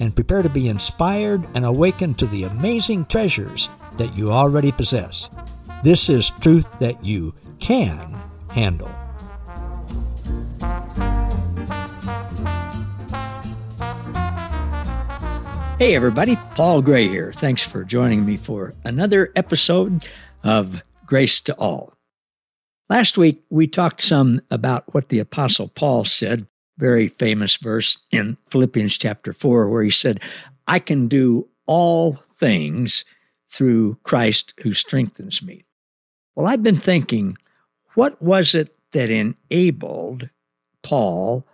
and prepare to be inspired and awakened to the amazing treasures that you already possess. This is truth that you can handle. Hey, everybody, Paul Gray here. Thanks for joining me for another episode of Grace to All. Last week, we talked some about what the Apostle Paul said, very famous verse in Philippians chapter 4, where he said, I can do all things through Christ who strengthens me. Well, I've been thinking, what was it that enabled Paul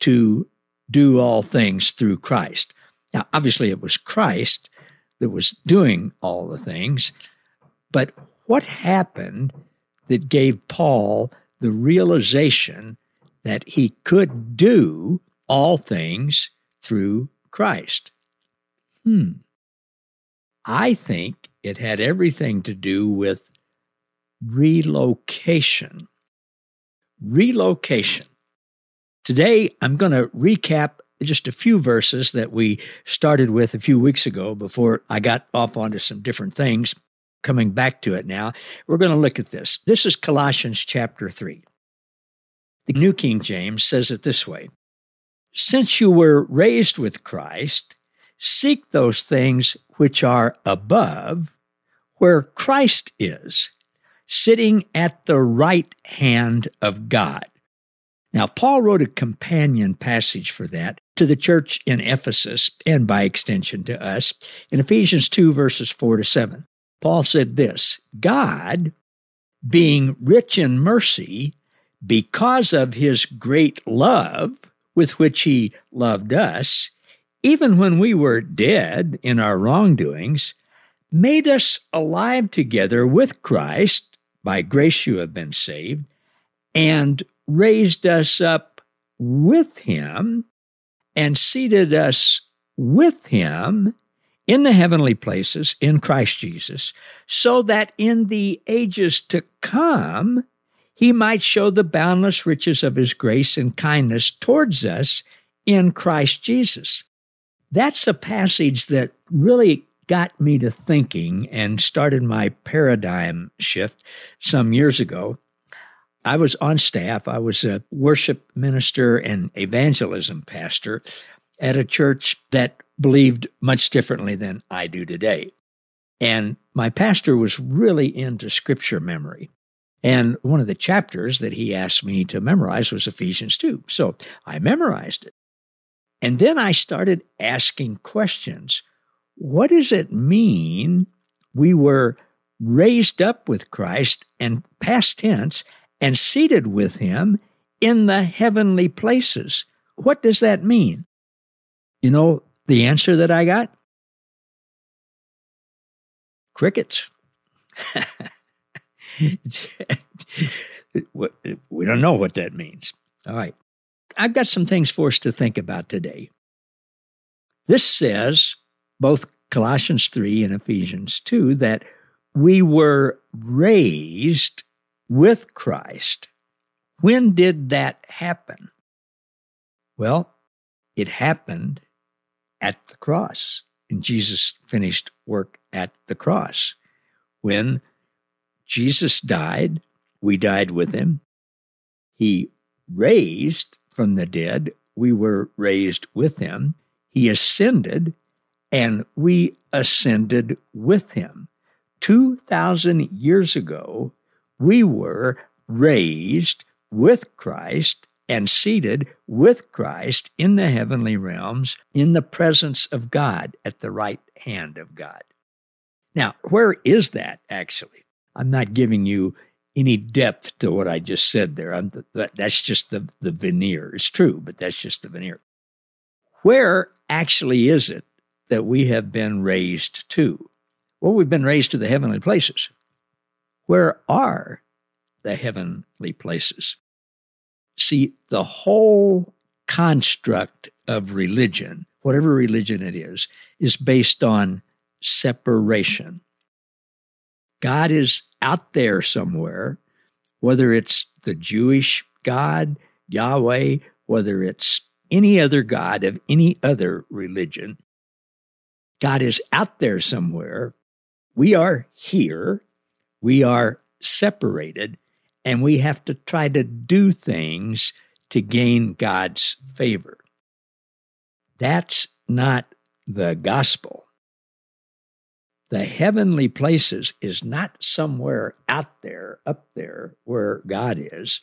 to do all things through Christ? Now, obviously, it was Christ that was doing all the things, but what happened that gave Paul the realization that he could do all things through Christ. Hmm. I think it had everything to do with relocation. Relocation. Today, I'm going to recap just a few verses that we started with a few weeks ago before I got off onto some different things coming back to it now, we're going to look at this. This is Colossians chapter 3. The New King James says it this way Since you were raised with Christ, seek those things which are above, where Christ is, sitting at the right hand of God. Now, Paul wrote a companion passage for that to the church in Ephesus and by extension to us in Ephesians 2, verses 4 to 7. Paul said this God, being rich in mercy, because of his great love with which he loved us, even when we were dead in our wrongdoings, made us alive together with Christ. By grace you have been saved, and raised us up with him and seated us with him in the heavenly places in Christ Jesus, so that in the ages to come, he might show the boundless riches of his grace and kindness towards us in Christ Jesus. That's a passage that really got me to thinking and started my paradigm shift some years ago. I was on staff. I was a worship minister and evangelism pastor at a church that believed much differently than I do today. And my pastor was really into scripture memory. And one of the chapters that he asked me to memorize was Ephesians 2. So I memorized it. And then I started asking questions. What does it mean we were raised up with Christ and past tense and seated with him in the heavenly places? What does that mean? You know, the answer that I got? Crickets. we don't know what that means. All right. I've got some things for us to think about today. This says, both Colossians 3 and Ephesians 2, that we were raised with Christ. When did that happen? Well, it happened at the cross, in Jesus' finished work at the cross. When Jesus died, we died with him. He raised from the dead, we were raised with him. He ascended, and we ascended with him. 2,000 years ago, we were raised with Christ and seated with Christ in the heavenly realms in the presence of God at the right hand of God. Now, where is that actually? I'm not giving you any depth to what I just said there. That's just the, the veneer. It's true, but that's just the veneer. Where actually is it that we have been raised to? Well, we've been raised to the heavenly places. Where are the heavenly places? See, the whole construct of religion, whatever religion it is, is based on separation. God is out there somewhere, whether it's the Jewish God, Yahweh, whether it's any other God of any other religion. God is out there somewhere. We are here. We are separated, and we have to try to do things to gain God's favor. That's not the gospel. The heavenly places is not somewhere out there, up there, where God is.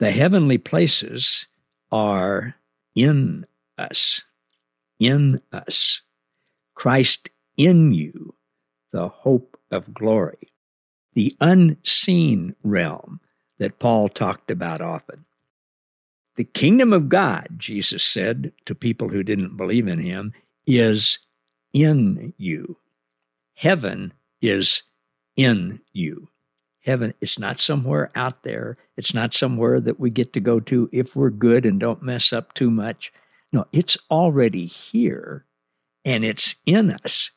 The heavenly places are in us, in us. Christ in you, the hope of glory. The unseen realm that Paul talked about often. The kingdom of God, Jesus said to people who didn't believe in him, is in you. Heaven is in you. Heaven, it's not somewhere out there. It's not somewhere that we get to go to if we're good and don't mess up too much. No, it's already here and it's in us.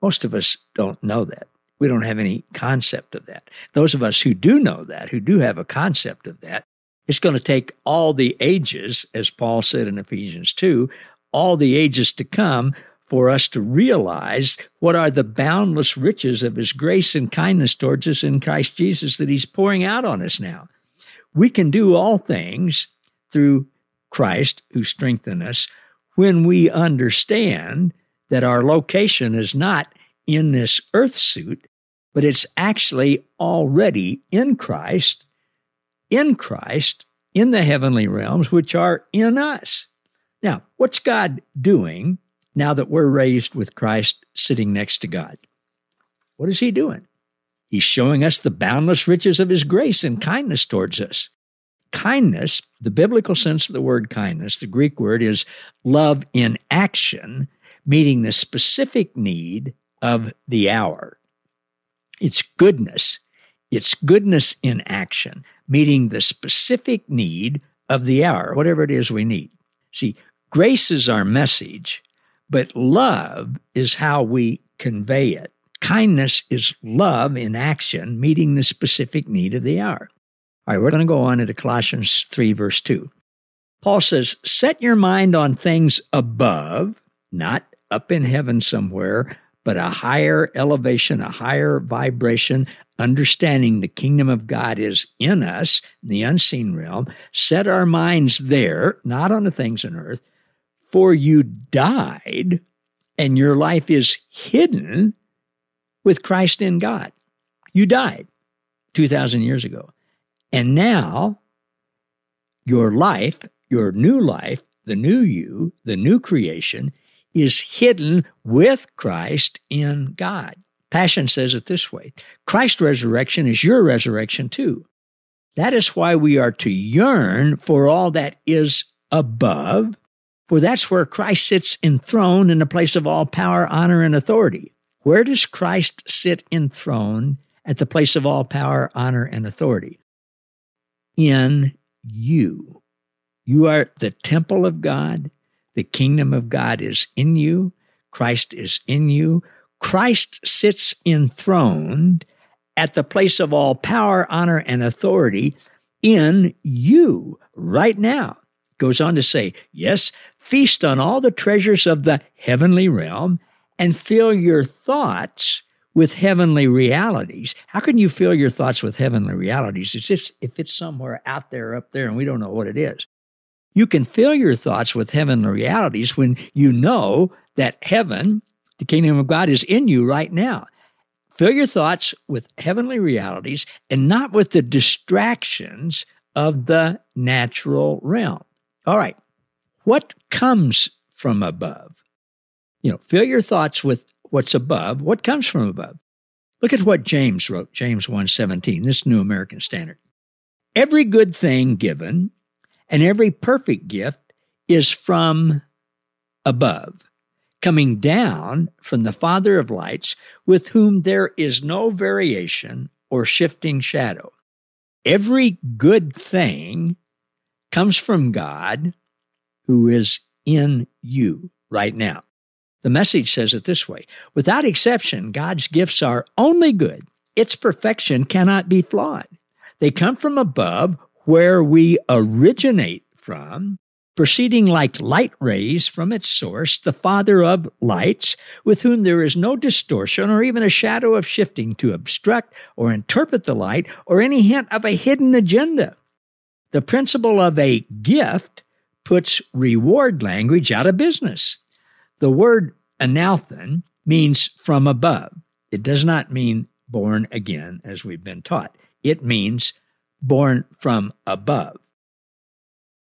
Most of us don't know that. We don't have any concept of that. Those of us who do know that, who do have a concept of that, it's going to take all the ages, as Paul said in Ephesians 2, all the ages to come for us to realize what are the boundless riches of his grace and kindness towards us in Christ Jesus that he's pouring out on us now. We can do all things through Christ who strengthen us when we understand that our location is not in this earth suit, but it's actually already in Christ in Christ in the heavenly realms, which are in us. Now, what's God doing now that we're raised with Christ sitting next to God? What is He doing? He's showing us the boundless riches of His grace and kindness towards us. Kindness, the biblical sense of the word kindness, the Greek word is love in action, meeting the specific need of the hour. It's goodness. It's goodness in action meeting the specific need of the hour, whatever it is we need. See, grace is our message, but love is how we convey it. Kindness is love in action, meeting the specific need of the hour. All right, we're going to go on into Colossians 3, verse 2. Paul says, Set your mind on things above, not up in heaven somewhere, but a higher elevation, a higher vibration, understanding the kingdom of God is in us, in the unseen realm, set our minds there, not on the things on earth, for you died and your life is hidden with Christ in God. You died 2,000 years ago. And now your life, your new life, the new you, the new creation is hidden with Christ in God. Passion says it this way Christ's resurrection is your resurrection too. That is why we are to yearn for all that is above, for that's where Christ sits enthroned in the place of all power, honor, and authority. Where does Christ sit enthroned at the place of all power, honor, and authority? In you. You are the temple of God. The kingdom of God is in you. Christ is in you. Christ sits enthroned at the place of all power, honor, and authority in you right now. Goes on to say, yes, feast on all the treasures of the heavenly realm and fill your thoughts with heavenly realities. How can you fill your thoughts with heavenly realities? It's if, if it's somewhere out there, up there, and we don't know what it is. You can fill your thoughts with heavenly realities when you know that heaven the kingdom of God is in you right now. Fill your thoughts with heavenly realities and not with the distractions of the natural realm. All right. What comes from above? You know, fill your thoughts with what's above. What comes from above? Look at what James wrote, James 1:17, this New American Standard. Every good thing given and every perfect gift is from above coming down from the Father of lights, with whom there is no variation or shifting shadow. Every good thing comes from God who is in you right now. The message says it this way Without exception, God's gifts are only good. Its perfection cannot be flawed. They come from above, where we originate from, proceeding like light rays from its source, the Father of lights, with whom there is no distortion or even a shadow of shifting to obstruct or interpret the light or any hint of a hidden agenda. The principle of a gift puts reward language out of business. The word anothen means from above. It does not mean born again, as we've been taught. It means born from above.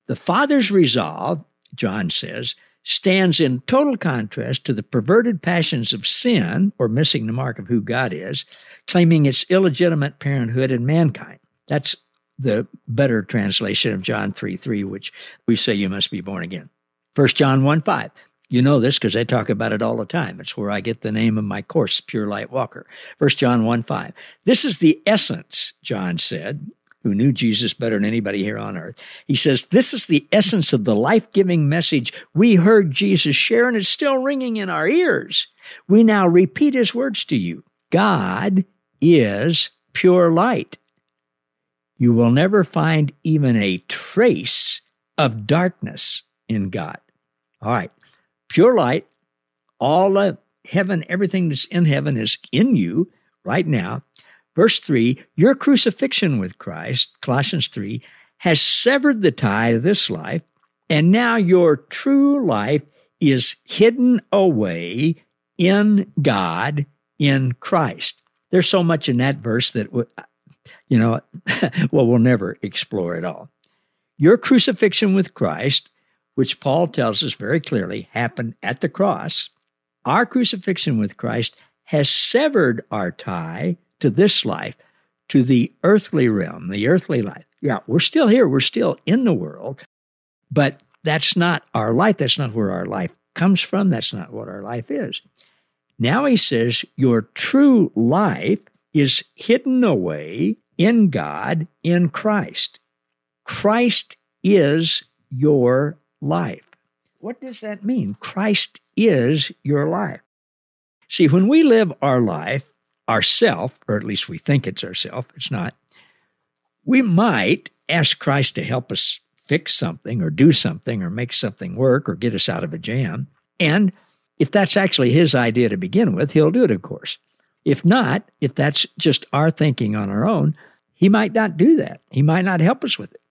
The Father's resolve, John says, stands in total contrast to the perverted passions of sin, or missing the mark of who God is, claiming its illegitimate parenthood in mankind. That's the better translation of John 3 3, which we say you must be born again. 1 John 1 5. You know this because I talk about it all the time. It's where I get the name of my course, Pure Light Walker. 1 John 1 5. This is the essence, John said, who knew Jesus better than anybody here on earth. He says, This is the essence of the life giving message we heard Jesus share, and it's still ringing in our ears. We now repeat his words to you God is pure light. You will never find even a trace of darkness in God. All right, pure light, all of heaven, everything that's in heaven is in you right now. Verse 3 Your crucifixion with Christ, Colossians 3, has severed the tie of this life, and now your true life is hidden away in God, in Christ. There's so much in that verse that, you know, well, we'll never explore it all. Your crucifixion with Christ, which Paul tells us very clearly happened at the cross, our crucifixion with Christ has severed our tie to this life, to the earthly realm, the earthly life. Yeah, we're still here, we're still in the world, but that's not our life. That's not where our life comes from. That's not what our life is. Now he says, Your true life is hidden away in God in Christ. Christ is your life. What does that mean? Christ is your life. See, when we live our life ourself, or at least we think it's ourself, it's not, we might ask Christ to help us fix something or do something or make something work or get us out of a jam. And if that's actually his idea to begin with, he'll do it, of course. If not, if that's just our thinking on our own, he might not do that. He might not help us with it.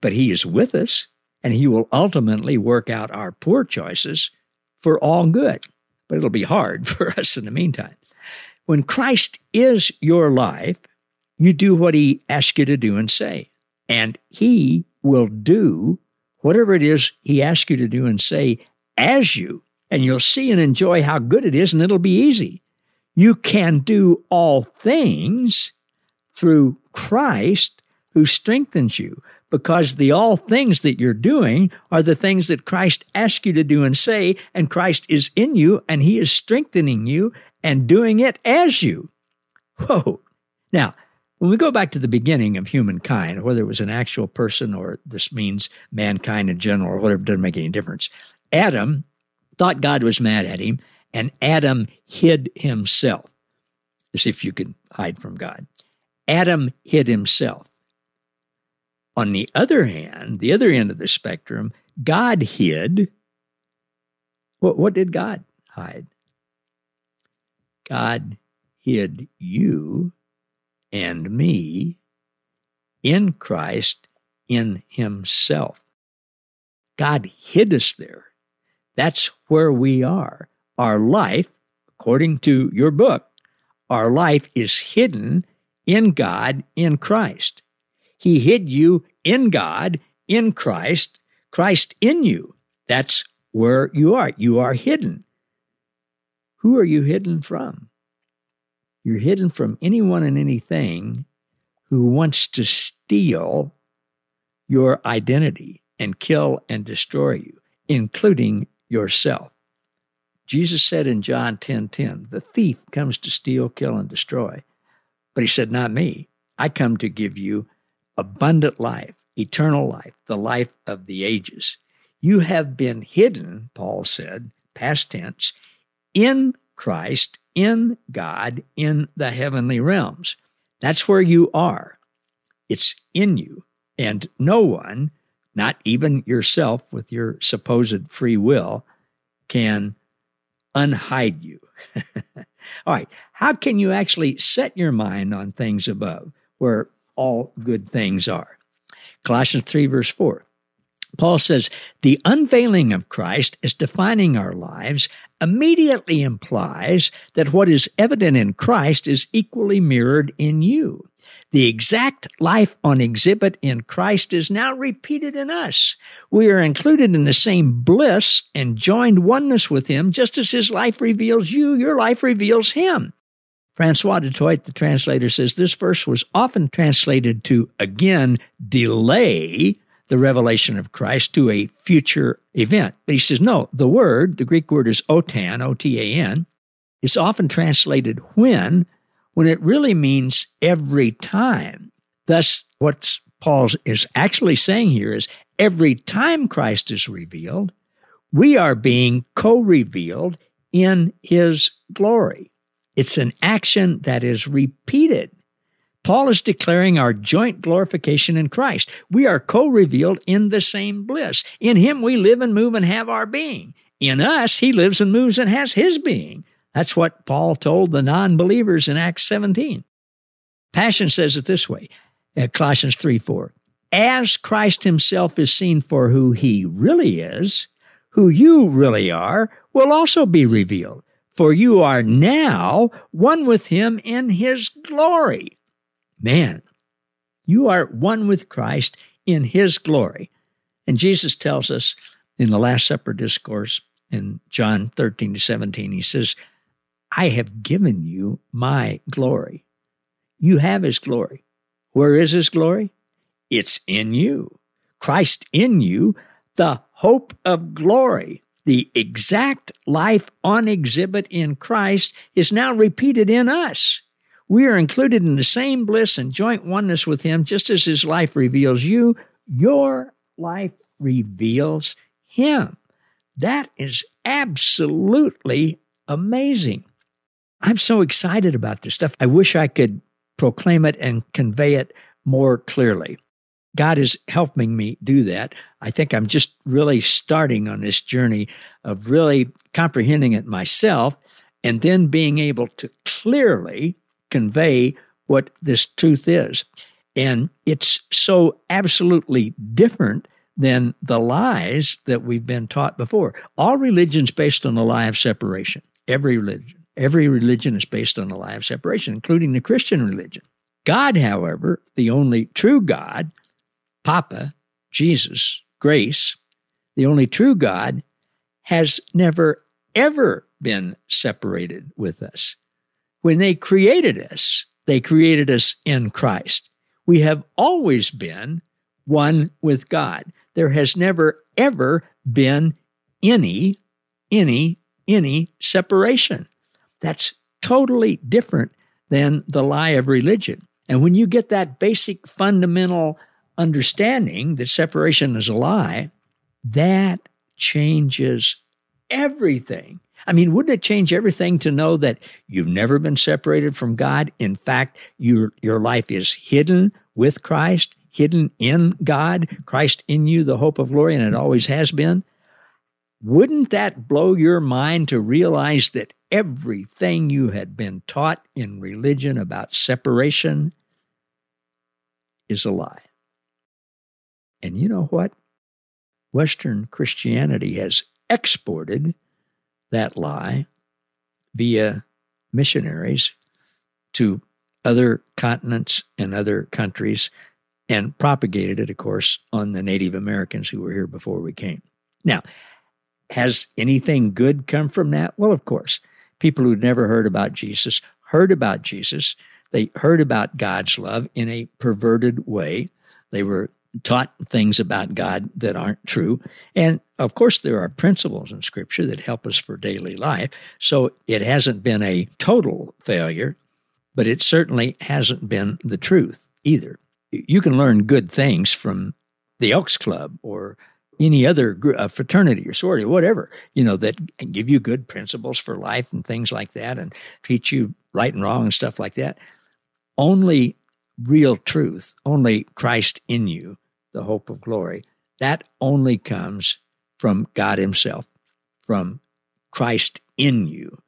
But he is with us and he will ultimately work out our poor choices for all good. But it'll be hard for us in the meantime. When Christ is your life, you do what he asks you to do and say, and he will do whatever it is he asks you to do and say as you, and you'll see and enjoy how good it is, and it'll be easy. You can do all things through Christ who strengthens you because the all things that you're doing are the things that Christ asks you to do and say, and Christ is in you and he is strengthening you and doing it as you. Whoa. Now, when we go back to the beginning of humankind, whether it was an actual person or this means mankind in general or whatever, doesn't make any difference. Adam thought God was mad at him, and Adam hid himself, as if you could hide from God. Adam hid himself. On the other hand, the other end of the spectrum, God hid. What, what did God hide? God hid you and me in Christ in Himself. God hid us there. That's where we are. Our life, according to your book, our life is hidden in God in Christ. He hid you in God, in Christ, Christ in you. That's where you are. You are hidden. Who are you hidden from? You're hidden from anyone and anything who wants to steal your identity and kill and destroy you, including yourself. Jesus said in John 10 10, the thief comes to steal, kill, and destroy. But he said, Not me. I come to give you abundant life, eternal life, the life of the ages. You have been hidden, Paul said, past tense, in Christ, in God, in the heavenly realms. That's where you are. It's in you. And no one, not even yourself with your supposed free will, can unhide you. all right. How can you actually set your mind on things above where all good things are? Colossians 3, verse 4. Paul says, the unveiling of Christ as defining our lives immediately implies that what is evident in Christ is equally mirrored in you. The exact life on exhibit in Christ is now repeated in us. We are included in the same bliss and joined oneness with Him, just as His life reveals you, your life reveals Him. Francois du Toit, the translator, says this verse was often translated to again delay the revelation of Christ to a future event. But he says, no, the word, the Greek word is otan, O T A N, is often translated when, when it really means every time. Thus, what Paul is actually saying here is every time Christ is revealed, we are being co revealed in his glory. It's an action that is repeated. Paul is declaring our joint glorification in Christ. We are co revealed in the same bliss. In Him we live and move and have our being. In us, He lives and moves and has His being. That's what Paul told the non believers in Acts 17. Passion says it this way at Colossians 3 4. As Christ Himself is seen for who He really is, who you really are will also be revealed. For you are now one with Him in His glory. Man, you are one with Christ in his glory. And Jesus tells us in the Last Supper discourse in John 13 to 17, he says, I have given you my glory. You have his glory. Where is his glory? It's in you. Christ in you, the hope of glory. The exact life on exhibit in Christ is now repeated in us. We are included in the same bliss and joint oneness with Him, just as His life reveals you. Your life reveals Him. That is absolutely amazing. I'm so excited about this stuff. I wish I could proclaim it and convey it more clearly. God is helping me do that. I think I'm just really starting on this journey of really comprehending it myself and then being able to clearly convey what this truth is. And it's so absolutely different than the lies that we've been taught before. All religion's based on the lie of separation. Every religion. Every religion is based on a lie of separation, including the Christian religion. God, however, the only true God, Papa, Jesus, grace, the only true God, has never, ever been separated with us. When they created us, they created us in Christ. We have always been one with God. There has never, ever been any, any, any separation. That's totally different than the lie of religion. And when you get that basic fundamental understanding that separation is a lie, that changes everything. I mean, wouldn't it change everything to know that you've never been separated from God? In fact, your, your life is hidden with Christ, hidden in God, Christ in you, the hope of glory, and it always has been. Wouldn't that blow your mind to realize that everything you had been taught in religion about separation is a lie? And you know what? Western Christianity has exported that lie via missionaries to other continents and other countries and propagated it, of course, on the Native Americans who were here before we came. Now, has anything good come from that? Well, of course. People who'd never heard about Jesus heard about Jesus. They heard about God's love in a perverted way. They were taught things about God that aren't true. And of course, there are principles in Scripture that help us for daily life. So it hasn't been a total failure, but it certainly hasn't been the truth either. You can learn good things from the Elks Club or any other uh, fraternity or sorority, or whatever, you know, that give you good principles for life and things like that and teach you right and wrong and stuff like that. Only real truth, only Christ in you, the hope of glory, that only comes from God Himself, from Christ in you,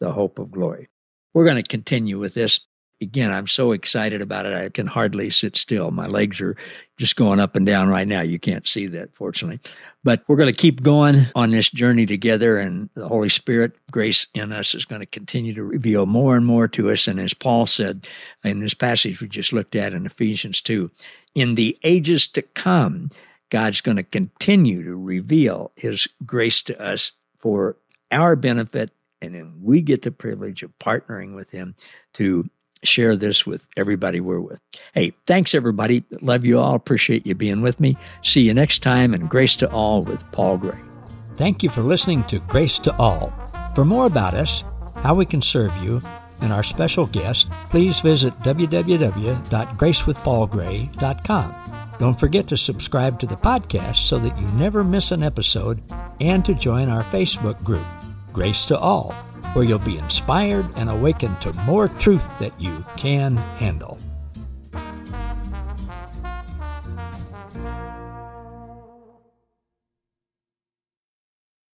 the hope of glory. We're going to continue with this again, I'm so excited about it. I can hardly sit still. My legs are just going up and down right now. You can't see that, fortunately. But we're going to keep going on this journey together, and the Holy Spirit, grace in us, is going to continue to reveal more and more to us. And as Paul said in this passage we just looked at in Ephesians 2, in the ages to come, God's going to continue to reveal his grace to us for our benefit. And then we get the privilege of partnering with him to share this with everybody we're with. Hey, thanks everybody. Love you all. Appreciate you being with me. See you next time and grace to all with Paul Gray. Thank you for listening to Grace to All. For more about us, how we can serve you, and our special guest, please visit www.gracewithpaulgray.com. Don't forget to subscribe to the podcast so that you never miss an episode and to join our Facebook group, Grace to All where you'll be inspired and awakened to more truth that you can handle.